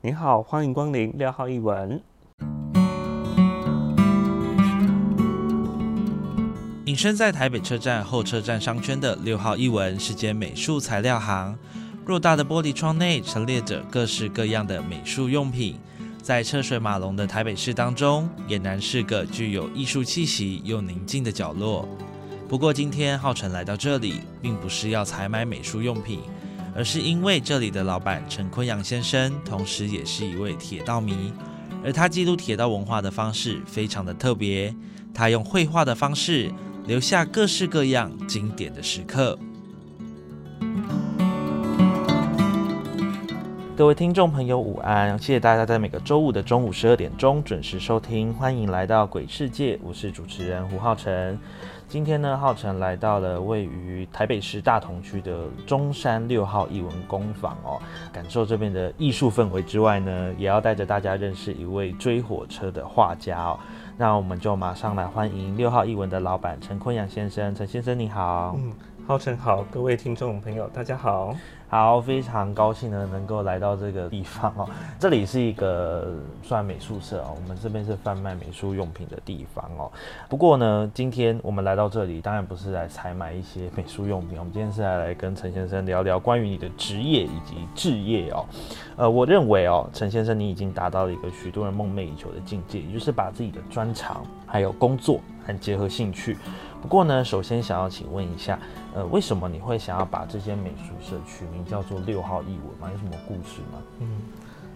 您好，欢迎光临六号一文。隐身在台北车站后车站商圈的六号一文是间美术材料行，偌大的玻璃窗内陈列着各式各样的美术用品。在车水马龙的台北市当中，俨然是个具有艺术气息又宁静的角落。不过，今天浩辰来到这里，并不是要采买美术用品，而是因为这里的老板陈坤阳先生，同时也是一位铁道迷，而他记录铁道文化的方式非常的特别，他用绘画的方式留下各式各样经典的时刻。各位听众朋友，午安！谢谢大家在每个周五的中午十二点钟准时收听，欢迎来到鬼世界，我是主持人胡浩辰。今天呢，浩辰来到了位于台北市大同区的中山六号艺文工坊哦，感受这边的艺术氛围之外呢，也要带着大家认识一位追火车的画家哦。那我们就马上来欢迎六号艺文的老板陈坤阳先生，陈先生你好。嗯，浩辰好，各位听众朋友大家好。好，非常高兴呢，能够来到这个地方哦。这里是一个算美术社哦，我们这边是贩卖美术用品的地方哦。不过呢，今天我们来到这里，当然不是来采买一些美术用品，我们今天是来跟陈先生聊聊关于你的职业以及置业哦。呃，我认为哦，陈先生你已经达到了一个许多人梦寐以求的境界，也就是把自己的专长还有工作和结合兴趣。不过呢，首先想要请问一下，呃，为什么你会想要把这间美术社取名叫做六号译文吗？有什么故事吗？嗯，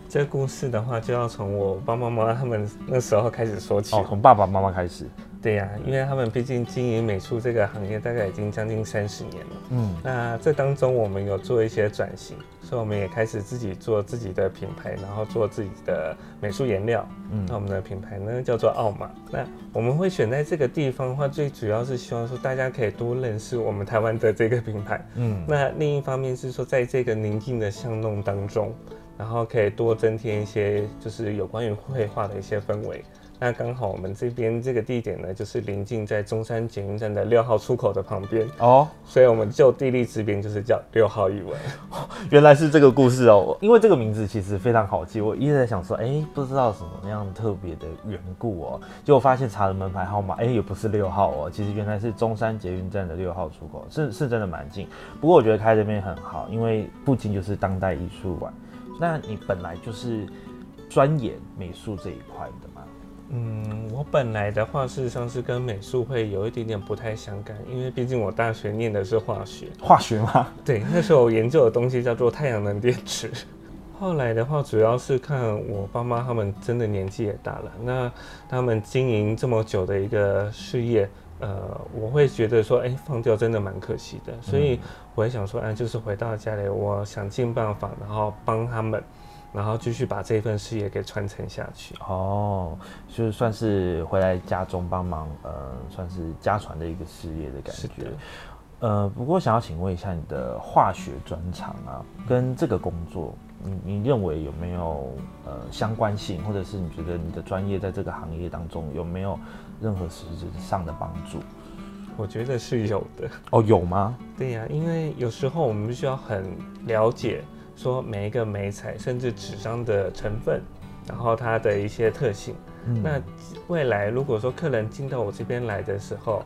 这个故事的话，就要从我爸爸妈妈他们那时候开始说起。哦，从爸爸妈妈开始。对呀，因为他们毕竟经营美术这个行业大概已经将近三十年了。嗯，那这当中我们有做一些转型，所以我们也开始自己做自己的品牌，然后做自己的美术颜料。嗯，那我们的品牌呢叫做奥马。那我们会选在这个地方的话，最主要是希望说大家可以多认识我们台湾的这个品牌。嗯，那另一方面是说，在这个宁静的巷弄当中，然后可以多增添一些就是有关于绘画的一些氛围。那刚好我们这边这个地点呢，就是临近在中山捷运站的六号出口的旁边哦，所以我们就地利之便，就是叫六号一文。原来是这个故事哦，因为这个名字其实非常好记，我一直在想说，哎，不知道什么样特别的缘故哦，结果发现查了门牌号码，哎，也不是六号哦，其实原来是中山捷运站的六号出口，是是真的蛮近。不过我觉得开这边很好，因为不仅就是当代艺术馆。那你本来就是钻研美术这一块的吗？嗯，我本来的话，事实上是跟美术会有一点点不太相干，因为毕竟我大学念的是化学。化学吗？对，那时候我研究的东西叫做太阳能电池。后来的话，主要是看我爸妈他们真的年纪也大了，那他们经营这么久的一个事业，呃，我会觉得说，哎，放掉真的蛮可惜的，所以我也想说，哎，就是回到家里，我想尽办法，然后帮他们。然后继续把这份事业给传承下去哦，就算是回来家中帮忙，呃，算是家传的一个事业的感觉。呃，不过想要请问一下，你的化学专长啊，跟这个工作，你你认为有没有呃相关性，或者是你觉得你的专业在这个行业当中有没有任何实质上的帮助？我觉得是有的。哦，有吗？对呀，因为有时候我们必须要很了解。说每一个美彩，甚至纸张的成分，然后它的一些特性。那未来如果说客人进到我这边来的时候，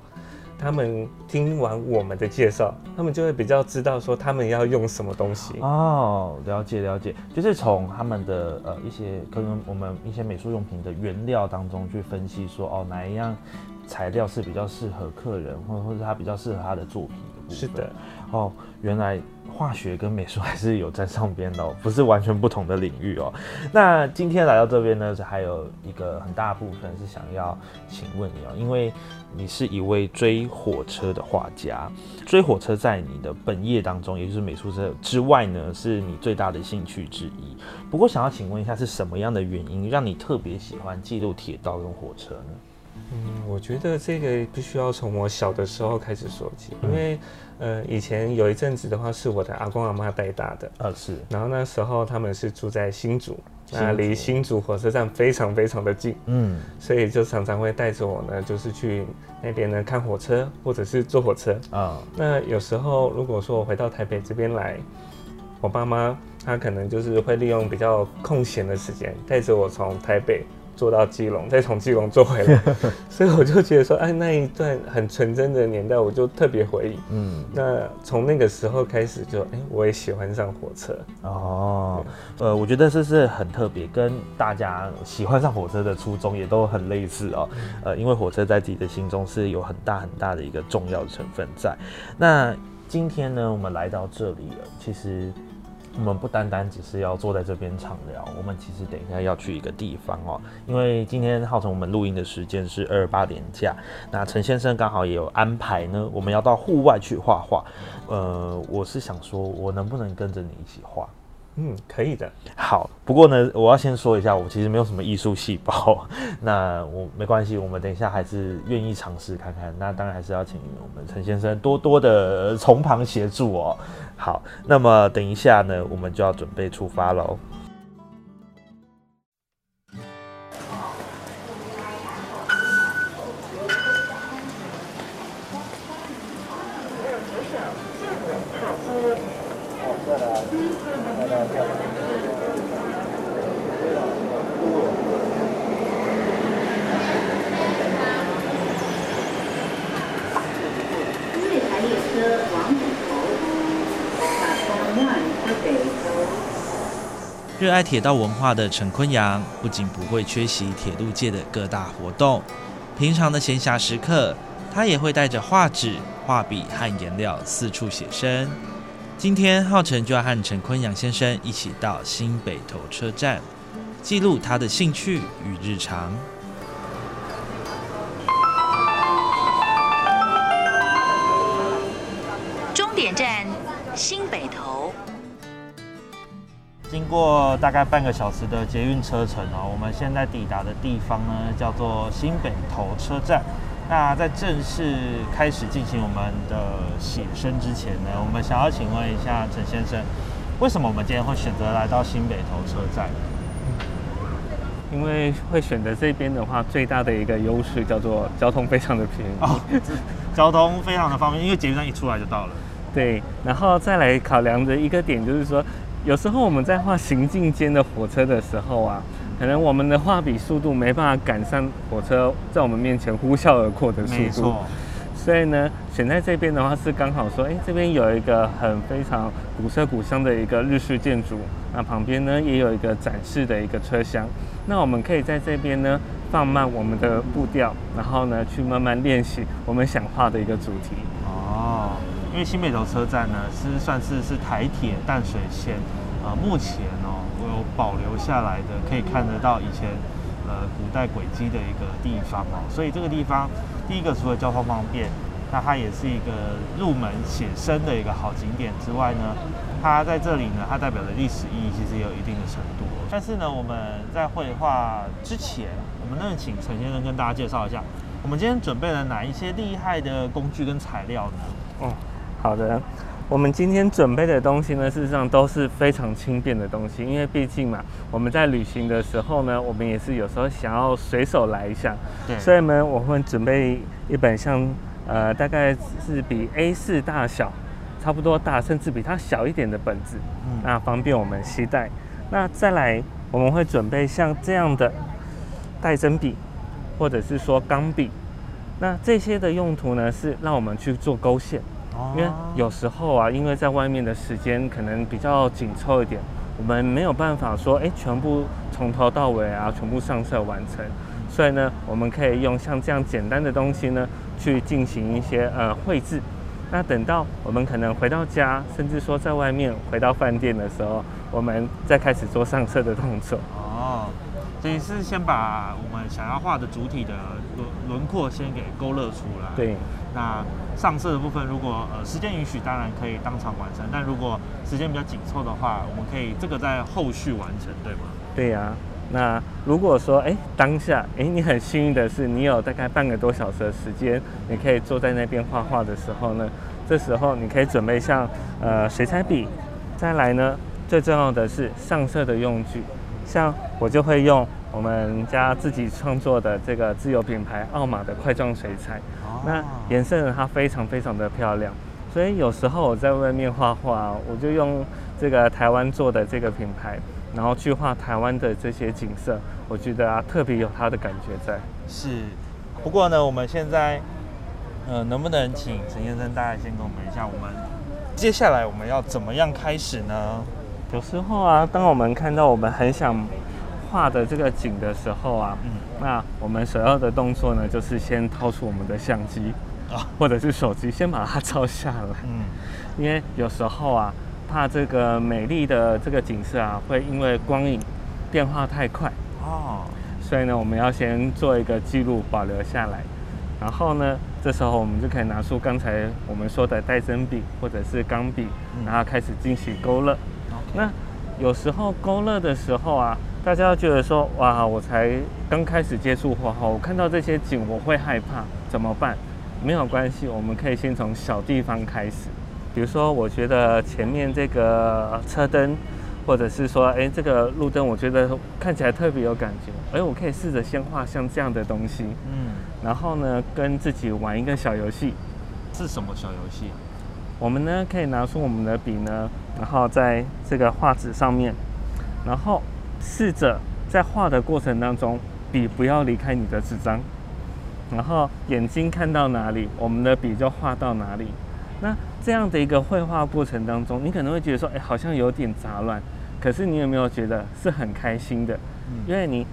他们听完我们的介绍，他们就会比较知道说他们要用什么东西。哦，了解了解，就是从他们的呃一些可能我们一些美术用品的原料当中去分析说，哦哪一样材料是比较适合客人，或或者他比较适合他的作品的部分。是的，哦，原来。化学跟美术还是有沾上边的，不是完全不同的领域哦。那今天来到这边呢，还有一个很大部分是想要请问你哦，因为你是一位追火车的画家，追火车在你的本业当中，也就是美术车之外呢，是你最大的兴趣之一。不过想要请问一下，是什么样的原因让你特别喜欢记录铁道跟火车呢？嗯，我觉得这个必须要从我小的时候开始说起，因为。呃，以前有一阵子的话，是我的阿公阿妈带大的，啊是。然后那时候他们是住在新竹，那离新竹火车站非常非常的近，嗯，所以就常常会带着我呢，就是去那边呢看火车，或者是坐火车啊。那有时候如果说我回到台北这边来，我爸妈他可能就是会利用比较空闲的时间，带着我从台北。坐到基隆，再从基隆坐回来，所以我就觉得说，哎，那一段很纯真的年代，我就特别回忆。嗯，那从那个时候开始，就哎，我也喜欢上火车。哦，呃，我觉得这是很特别，跟大家喜欢上火车的初衷也都很类似哦。呃，因为火车在自己的心中是有很大很大的一个重要的成分在。那今天呢，我们来到这里了，其实。我们不单单只是要坐在这边畅聊，我们其实等一下要去一个地方哦。因为今天号称我们录音的时间是二八年假，那陈先生刚好也有安排呢，我们要到户外去画画。呃，我是想说，我能不能跟着你一起画？嗯，可以的。好，不过呢，我要先说一下，我其实没有什么艺术细胞。那我没关系，我们等一下还是愿意尝试看看。那当然还是要请我们陈先生多多的从旁协助哦。好，那么等一下呢，我们就要准备出发喽。在铁道文化的陈坤阳，不仅不会缺席铁路界的各大活动，平常的闲暇时刻，他也会带着画纸、画笔和颜料四处写生。今天浩辰就要和陈坤阳先生一起到新北头车站，记录他的兴趣与日常。经过大概半个小时的捷运车程哦，我们现在抵达的地方呢叫做新北投车站。那在正式开始进行我们的写生之前呢，我们想要请问一下陈先生，为什么我们今天会选择来到新北投车站？因为会选择这边的话，最大的一个优势叫做交通非常的便宜哦，交通非常的方便，因为捷运站一出来就到了。对，然后再来考量的一个点就是说。有时候我们在画行进间的火车的时候啊，可能我们的画笔速度没办法赶上火车在我们面前呼啸而过的速度。所以呢，选在这边的话是刚好说，哎，这边有一个很非常古色古香的一个日式建筑，那旁边呢也有一个展示的一个车厢，那我们可以在这边呢放慢我们的步调，然后呢去慢慢练习我们想画的一个主题。哦。因为新北投车站呢，是算是是台铁淡水线，呃，目前哦，我有保留下来的可以看得到以前呃古代轨迹的一个地方哦，所以这个地方第一个除了交通方便，那它也是一个入门写生的一个好景点之外呢，它在这里呢，它代表的历史意义其实也有一定的程度。但是呢，我们在绘画之前，我们能请陈先生跟大家介绍一下，我们今天准备了哪一些厉害的工具跟材料呢？哦。好的，我们今天准备的东西呢，事实上都是非常轻便的东西，因为毕竟嘛，我们在旅行的时候呢，我们也是有时候想要随手来一下，所以呢，我会准备一本像呃，大概是比 A4 大小，差不多大，甚至比它小一点的本子，嗯，那方便我们携带。那再来，我们会准备像这样的带针笔，或者是说钢笔。那这些的用途呢，是让我们去做勾线，因为有时候啊，因为在外面的时间可能比较紧凑一点，我们没有办法说，哎，全部从头到尾啊，全部上色完成。所以呢，我们可以用像这样简单的东西呢，去进行一些呃绘制。那等到我们可能回到家，甚至说在外面回到饭店的时候，我们再开始做上色的动作。哦，所以是先把我们想要画的主体的轮轮廓先给勾勒出来。对。那上色的部分，如果呃时间允许，当然可以当场完成。但如果时间比较紧凑的话，我们可以这个在后续完成，对吗？对呀。那如果说，哎，当下，哎，你很幸运的是，你有大概半个多小时的时间，你可以坐在那边画画的时候呢，这时候你可以准备像，呃，水彩笔，再来呢，最重要的是上色的用具，像我就会用我们家自己创作的这个自有品牌奥马的块状水彩，那颜色呢，它非常非常的漂亮，所以有时候我在外面画画，我就用这个台湾做的这个品牌。然后去画台湾的这些景色，我觉得啊特别有它的感觉在。是，不过呢，我们现在，呃，能不能请陈先生大概先跟我们一下，我们接下来我们要怎么样开始呢？有时候啊，当我们看到我们很想画的这个景的时候啊，嗯，那我们首要的动作呢，就是先掏出我们的相机啊，或者是手机，先把它照下来。嗯，因为有时候啊。怕这个美丽的这个景色啊，会因为光影变化太快哦，所以呢，我们要先做一个记录，保留下来。然后呢，这时候我们就可以拿出刚才我们说的带针笔或者是钢笔，然后开始进行勾勒。那有时候勾勒的时候啊，大家觉得说，哇，我才刚开始接触画画，我看到这些景我会害怕，怎么办？没有关系，我们可以先从小地方开始。比如说，我觉得前面这个车灯，或者是说，哎，这个路灯，我觉得看起来特别有感觉。哎，我可以试着先画像这样的东西，嗯，然后呢，跟自己玩一个小游戏。是什么小游戏？我们呢可以拿出我们的笔呢，然后在这个画纸上面，然后试着在画的过程当中，笔不要离开你的纸张，然后眼睛看到哪里，我们的笔就画到哪里。那这样的一个绘画过程当中，你可能会觉得说，哎，好像有点杂乱。可是你有没有觉得是很开心的？因为你，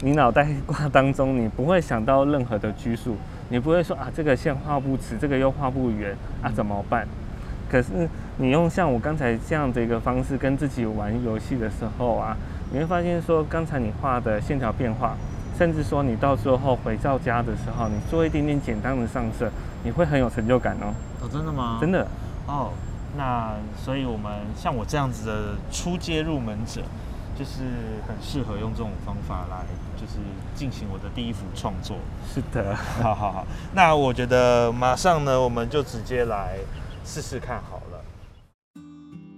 你脑袋瓜当中，你不会想到任何的拘束，你不会说啊，这个线画不直，这个又画不圆啊，怎么办？可是你用像我刚才这样的一个方式跟自己玩游戏的时候啊，你会发现说，刚才你画的线条变化，甚至说你到最后回到家的时候，你做一点点简单的上色，你会很有成就感哦。哦，真的吗？真的。哦，那所以我们像我这样子的初阶入门者，就是很适合用这种方法来，就是进行我的第一幅创作。是的，好好好。那我觉得马上呢，我们就直接来试试看好了。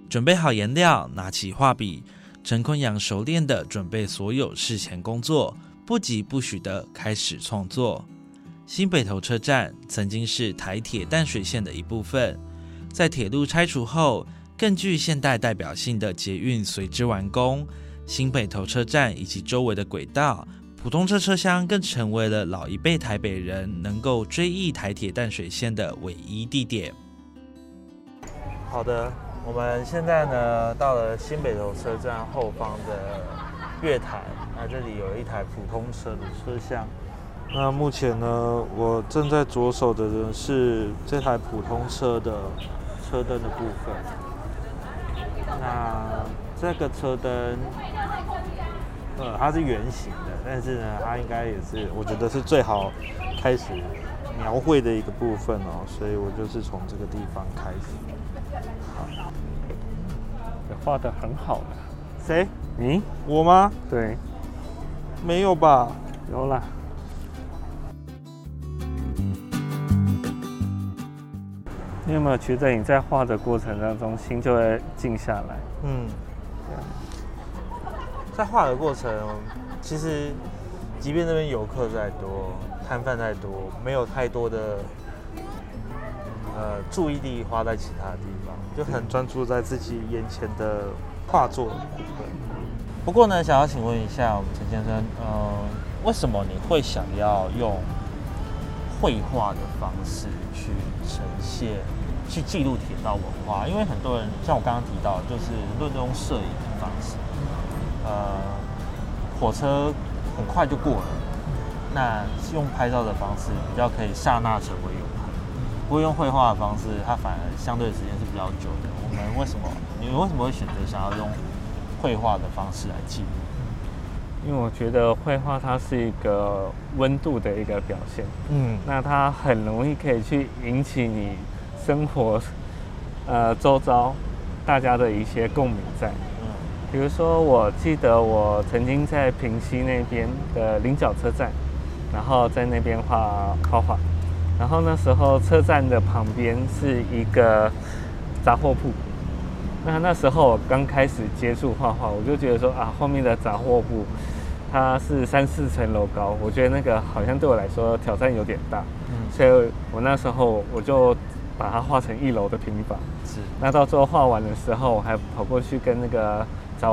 准备好颜料，拿起画笔，陈坤阳熟练的准备所有事前工作，不急不徐的开始创作。新北投车站曾经是台铁淡水线的一部分，在铁路拆除后，更具现代代表性的捷运随之完工。新北投车站以及周围的轨道、普通车车厢，更成为了老一辈台北人能够追忆台铁淡水线的唯一地点。好的，我们现在呢到了新北投车站后方的月台，那这里有一台普通车的车厢。那目前呢，我正在着手的呢是这台普通车的车灯的部分。那这个车灯，呃，它是圆形的，但是呢，它应该也是，我觉得是最好开始描绘的一个部分哦，所以我就是从这个地方开始。好，画的很好了。谁？你？我吗？对。没有吧？有了。你有没有觉得你在画的过程当中，心就会静下来？嗯，在画的过程，其实即便那边游客再多，摊贩太多，没有太多的呃注意力花在其他地方，就很专注在自己眼前的画作部分。不过呢，想要请问一下我们陈先生，呃，为什么你会想要用绘画的方式去呈现、去记录铁道文化？因为很多人像我刚刚提到，就是论用摄影的方式，呃，火车很快就过了，那用拍照的方式比较可以刹那成为永恒。不过用绘画的方式，它反而相对时间是比较久的。我们为什么？你们为什么会选择想要用绘画的方式来记录？因为我觉得绘画它是一个温度的一个表现，嗯，那它很容易可以去引起你生活，呃，周遭大家的一些共鸣在，嗯，比如说我记得我曾经在平溪那边的菱角车站，然后在那边画画画，然后那时候车站的旁边是一个杂货铺，那那时候我刚开始接触画画，我就觉得说啊，后面的杂货铺。它是三四层楼高，我觉得那个好像对我来说挑战有点大，嗯，所以我那时候我就把它画成一楼的平房。是，那到最后画完的时候，我还跑过去跟那个杂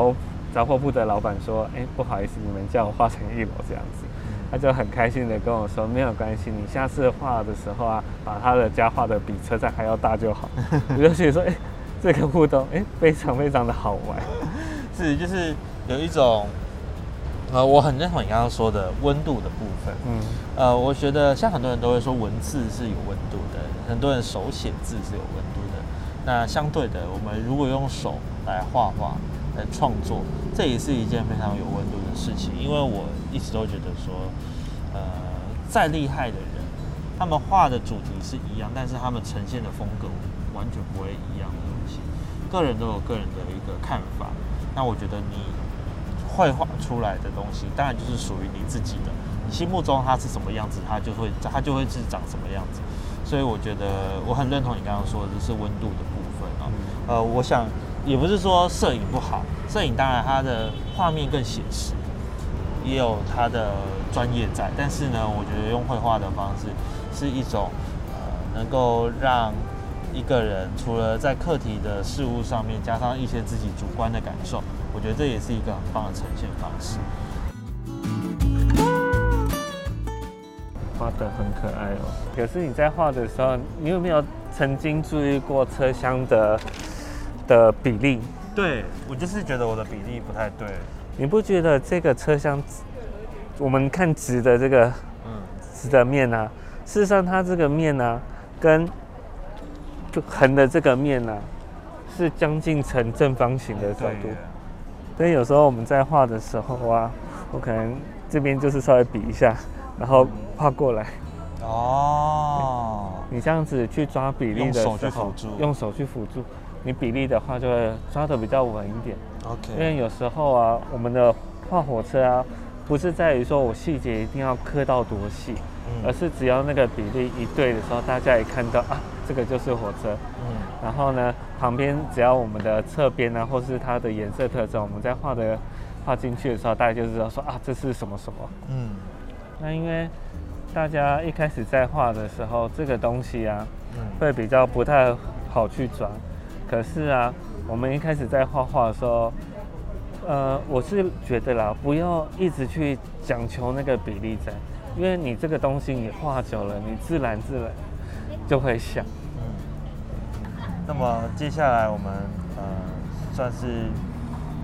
杂货铺的老板说：“哎，不好意思，你们叫我画成一楼这样子。”他就很开心的跟我说：“没有关系，你下次画的时候啊，把他的家画的比车站还要大就好。”我就觉得说：“哎，这个互动，哎，非常非常的好玩。”是，就是有一种。呃，我很认同你刚刚说的温度的部分。嗯，呃，我觉得像很多人都会说文字是有温度的，很多人手写字是有温度的。那相对的，我们如果用手来画画、来创作，这也是一件非常有温度的事情。因为我一直都觉得说，呃，再厉害的人，他们画的主题是一样，但是他们呈现的风格完全不会一样的东西。个人都有个人的一个看法。那我觉得你。绘画出来的东西，当然就是属于你自己的。你心目中它是什么样子，它就会它就会是长什么样子。所以我觉得我很认同你刚刚说的，就是温度的部分啊。呃，我想也不是说摄影不好，摄影当然它的画面更写实，也有它的专业在。但是呢，我觉得用绘画的方式是一种呃，能够让一个人除了在课题的事物上面加上一些自己主观的感受。我觉得这也是一个很棒的呈现方式，画的很可爱哦。可是你在画的时候，你有没有曾经注意过车厢的的比例？对我就是觉得我的比例不太对。你不觉得这个车厢，我们看直的这个，嗯，直的面呢？事实上，它这个面呢，跟就横的这个面呢，是将近成正方形的角度。所以有时候我们在画的时候啊，我可能这边就是稍微比一下，然后画过来。哦。你这样子去抓比例的时候，用手去辅助，你比例的话就会抓的比较稳一点。OK。因为有时候啊，我们的画火车啊，不是在于说我细节一定要刻到多细，而是只要那个比例一对的时候，大家也看到啊，这个就是火车。嗯。然后呢？旁边只要我们的侧边呢，或是它的颜色特征，我们在画的画进去的时候，大家就知道说啊，这是什么什么。嗯。那因为大家一开始在画的时候，这个东西啊，会比较不太好去抓。可是啊，我们一开始在画画的时候，呃，我是觉得啦，不要一直去讲求那个比例在，因为你这个东西你画久了，你自然自然就会想。那么接下来我们呃算是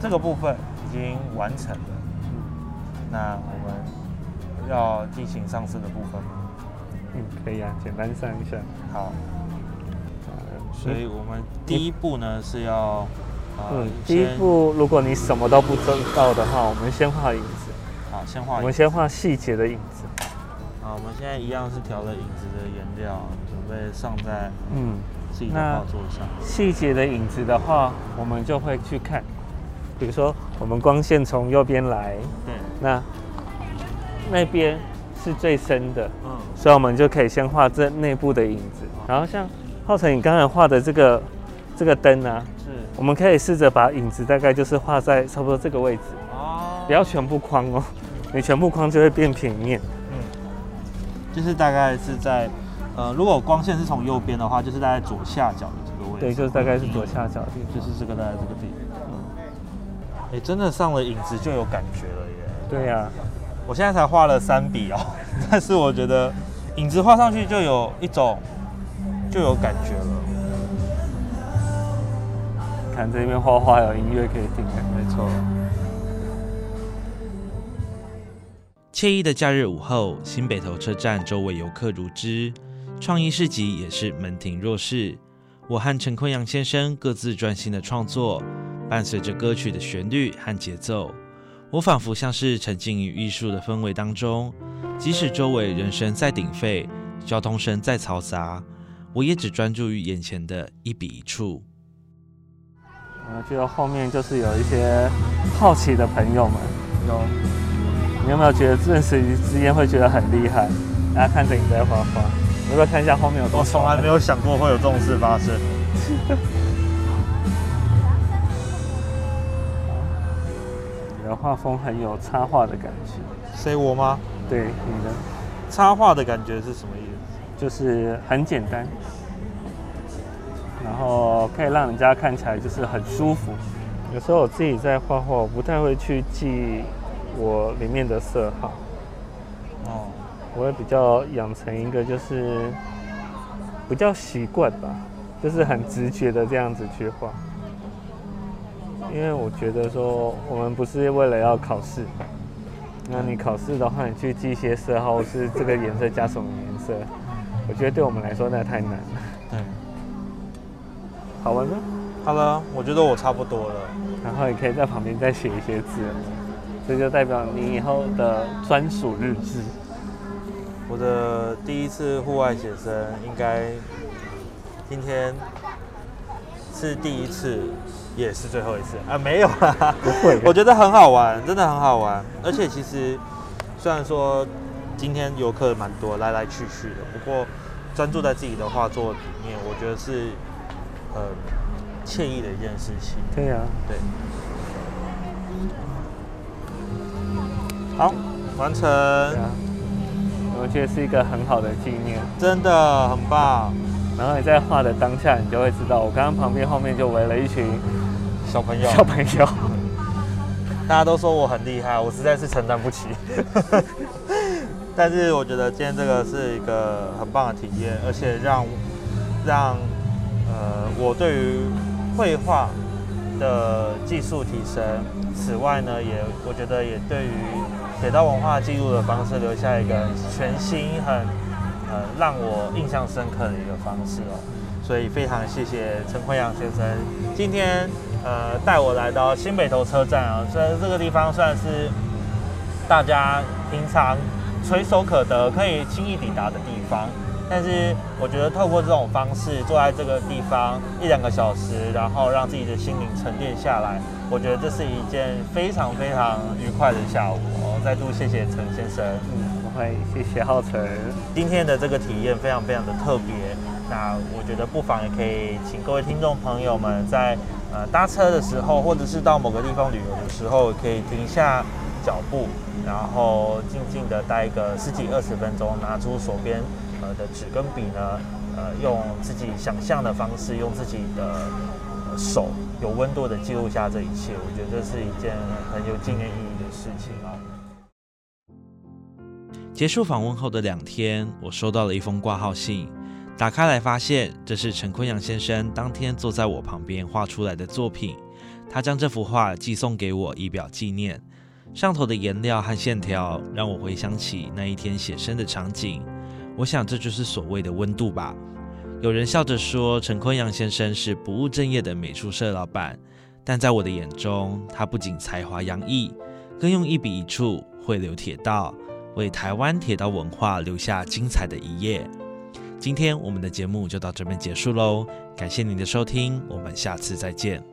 这个部分已经完成了，那我们要进行上色的部分吗？嗯，可以啊，简单上一下。好，所以我们第一步呢是要，嗯，第一步如果你什么都不知道的话，我们先画影子。好，先画。我们先画细节的影子。好，我们现在一样是调了影子的颜料，准备上在嗯。自己的画作上细节的影子的话，我们就会去看，比如说我们光线从右边来，对，那那边是最深的，嗯，所以我们就可以先画这内部的影子。然后像浩成你刚才画的这个这个灯啊，是，我们可以试着把影子大概就是画在差不多这个位置，哦，不要全部框哦，你全部框就会变平面，嗯，就是大概是在。呃，如果光线是从右边的话，就是大概左下角的这个位置。对，就是大概是左下角的，就是这个大概这个地方。嗯。哎，真的上了影子就有感觉了耶。对呀。我现在才画了三笔哦，但是我觉得影子画上去就有一种就有感觉了。看这边画画有音乐可以听，没错。惬意的假日午后，新北投车站周围游客如织，创意市集也是门庭若市。我和陈坤阳先生各自专心的创作，伴随着歌曲的旋律和节奏，我仿佛像是沉浸于艺术的氛围当中。即使周围人声再鼎沸，交通声再嘈杂，我也只专注于眼前的一笔一处。我觉得后面就是有一些好奇的朋友们，有，你有没有觉得认识之间会觉得很厉害？大家看着你在画画，要不要看一下后面有多？我从来没有想过会有这种事发生。你的画风很有插画的感觉。谁我吗？对，你的插画的感觉是什么意思？就是很简单。然后可以让人家看起来就是很舒服。有时候我自己在画画，我不太会去记我里面的色号。哦。我会比较养成一个就是比较习惯吧，就是很直觉的这样子去画。因为我觉得说我们不是为了要考试，那你考试的话，你去记一些色号是这个颜色加什么颜色，我觉得对我们来说那太难了。对。好玩吗？好了，我觉得我差不多了。然后也可以在旁边再写一些字，这就代表你以后的专属日志。我的第一次户外写生，应该今天是第一次，也是最后一次啊？没有啦，不会。我觉得很好玩，真的很好玩。而且其实虽然说今天游客蛮多，来来去去的，不过专注在自己的画作里面，我觉得是。呃，惬意的一件事情。对呀，对。好，完成。我觉得是一个很好的纪念，真的很棒。然后你在画的当下，你就会知道，我刚刚旁边后面就围了一群小朋友。小朋友，大家都说我很厉害，我实在是承担不起。但是我觉得今天这个是一个很棒的体验，而且让让。呃，我对于绘画的技术提升，此外呢，也我觉得也对于铁道文化记录的方式留下一个全新、很呃让我印象深刻的一个方式哦。所以非常谢谢陈坤阳先生今天呃带我来到新北投车站啊，虽然这个地方算是大家平常垂手可得、可以轻易抵达的地方。但是我觉得透过这种方式坐在这个地方一两个小时，然后让自己的心灵沉淀下来，我觉得这是一件非常非常愉快的下午。哦，再度谢谢陈先生，嗯，不会，谢谢浩辰。今天的这个体验非常非常的特别，那我觉得不妨也可以请各位听众朋友们在呃搭车的时候，或者是到某个地方旅游的时候，可以停下脚步，然后静静的待个十几二十分钟，拿出手边。呃的纸跟笔呢，呃，用自己想象的方式，用自己的手有温度的记录下这一切，我觉得这是一件很有纪念意义的事情哦。结束访问后的两天，我收到了一封挂号信，打开来发现这是陈坤阳先生当天坐在我旁边画出来的作品，他将这幅画寄送给我以表纪念。上头的颜料和线条让我回想起那一天写生的场景。我想这就是所谓的温度吧。有人笑着说，陈坤阳先生是不务正业的美术社老板，但在我的眼中，他不仅才华洋溢，更用一笔一触绘流铁道，为台湾铁道文化留下精彩的一页。今天我们的节目就到这边结束喽，感谢您的收听，我们下次再见。